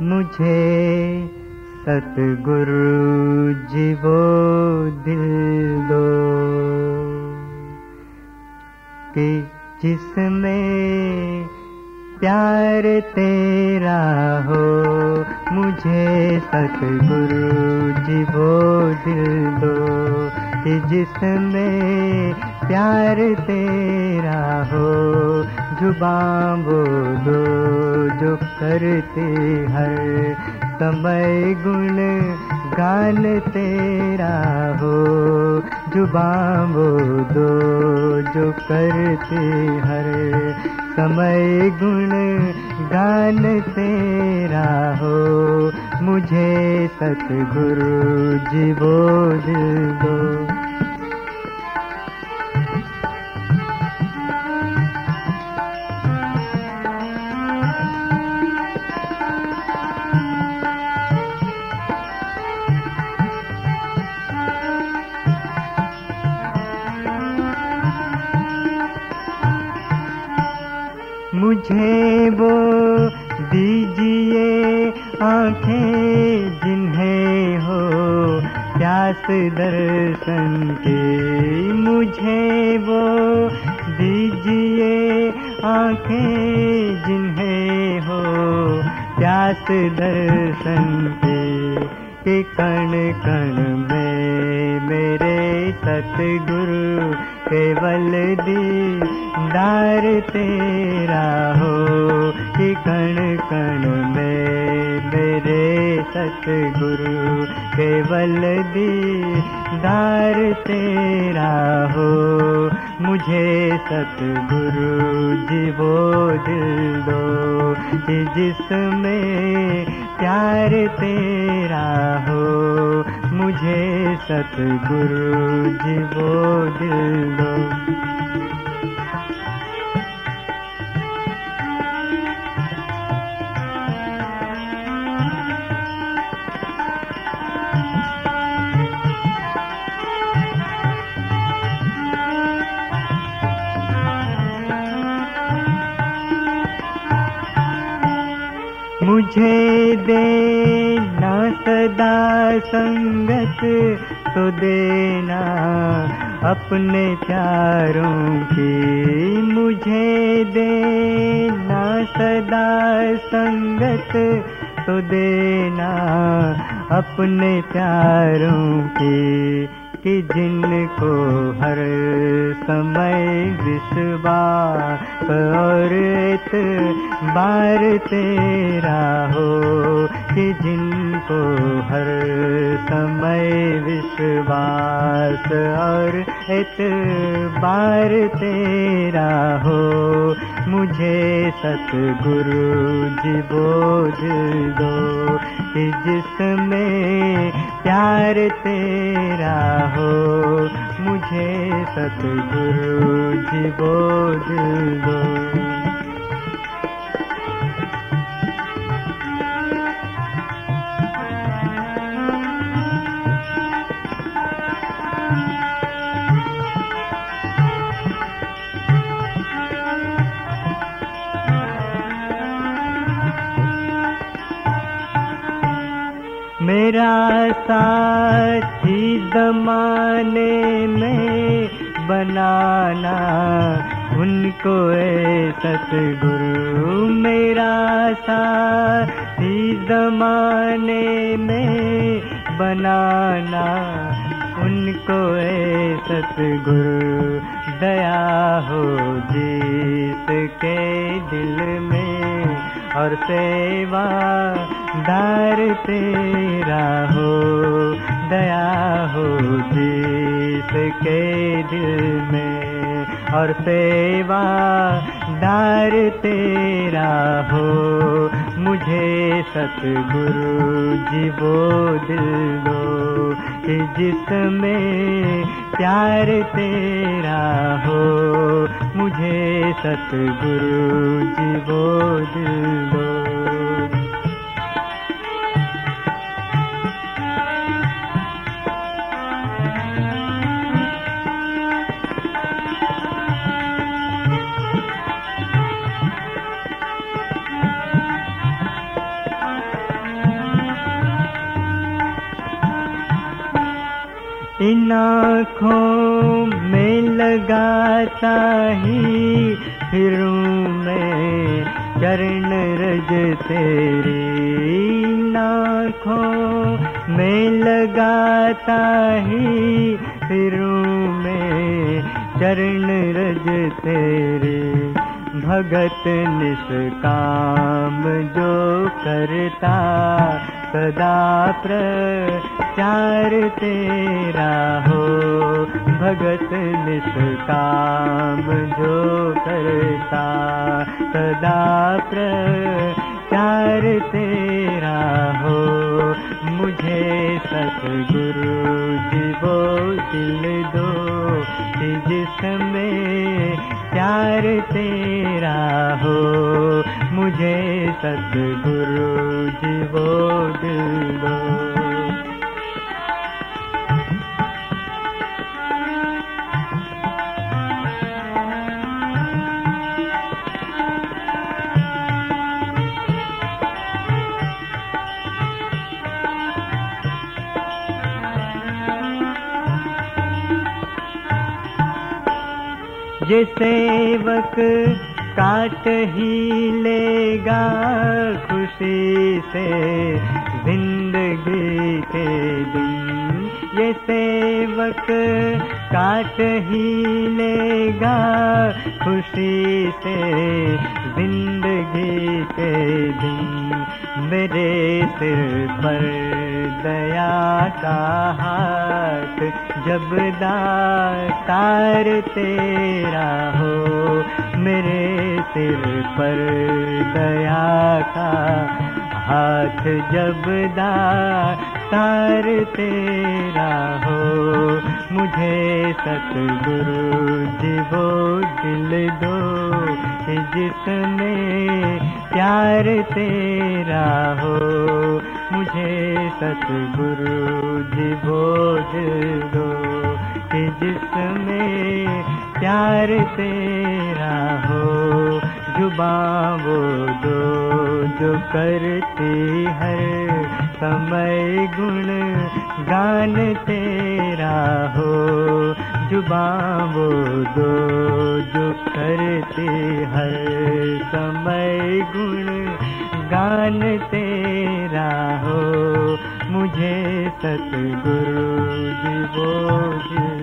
मुझे सतगुरु जी वो दिल दो, कि जिसमें प्यार तेरा हो, मुझे सतगुरु जी वो दिल दो। कि जिसमें प्यार तेरा हो ज़ुबान बोलो जो करते हर समय गुण गान तेरा हो ज़ुबान बोलो जो करते हर समय गुण गान तेरा हो मुझे सतगुरु जी बोल दो। मुझे वो दीजिए आँखें जिन्हें हो प्यास दर्शन के मुझे वो। दीजिए आँखें जिन्हें हो प्यास दर्शन के। कि कण कण में मेरे सतगुरु केवल दी दीदार तेरा कण कण में मेरे सतगुरु केवल दीदार तेरा हो। मुझे सतगुरु जी वो दिल दो जिसमें प्यार तेरा हो। मुझे सतगुरु जी वो दिल दो। मुझे देना सदा संगत तो देना अपने प्यारों की। मुझे देना सदा संगत तो देना अपने प्यारों की। कि जिनको हर समय विश्वास और बार तेरा हो कि जिनको हर समय विश्वास और बार तेरा हो, मुझे सतगुरु जी बोझ दो जिसमें प्यार तेरा हो मुझे सतगुरु जी बोझ दो। मेरा साथी जमाने में बनाना उनको सतगुरु। मेरा साथी जमाने में बनाना उनको सतगुरु। दया हो जिसके दिल में। और सेवा दार तेरा हो, दया हो जिसके दिल में। और सेवा दार तेरा हो मुझे सतगुरु जी वो दिल दो, कि जिसमें प्यार तेरा हो। मुझे सतगुरु जी वो दिल दो। इन आँखों में लगाता ही फिरूं मैं चरण रज तेरी। आँखों में लगाता ही फिरूं मैं चरण रज तेरे। भगत निष्काम जो करता सदा प्रचार तेरा हो। भगत निष्काम जो करता सदा प्रचार तेरा हो। मुझे सतगुरु जी वो दिल दो जिसमें प्यार तेरा हो। मुझे सतगुरु जी वो ये सेवक काट ही लेगा खुशी से ज़िंदगी के दिन। ये सेवक काट ही लेगा खुशी से ज़िंदगी के दिन। मेरे सिर पर दया का हाथ, जब दातार तेरा हो। मेरे सिर पर दया का हाथ, जब दातार तेरा हो। मुझे सतगुरु जी वो दिल दो। जिसमें प्यार तेरा हो, मुझे सतगुरु जी बोझ दो। कि जिसमें प्यार तेरा हो जुबा वो दो। जो करती है। समय गुण गान तेरा हो। जुबा वो दो जो करती हर समय गुण गान तेरा हो। मुझे सतगुरु जी बोझ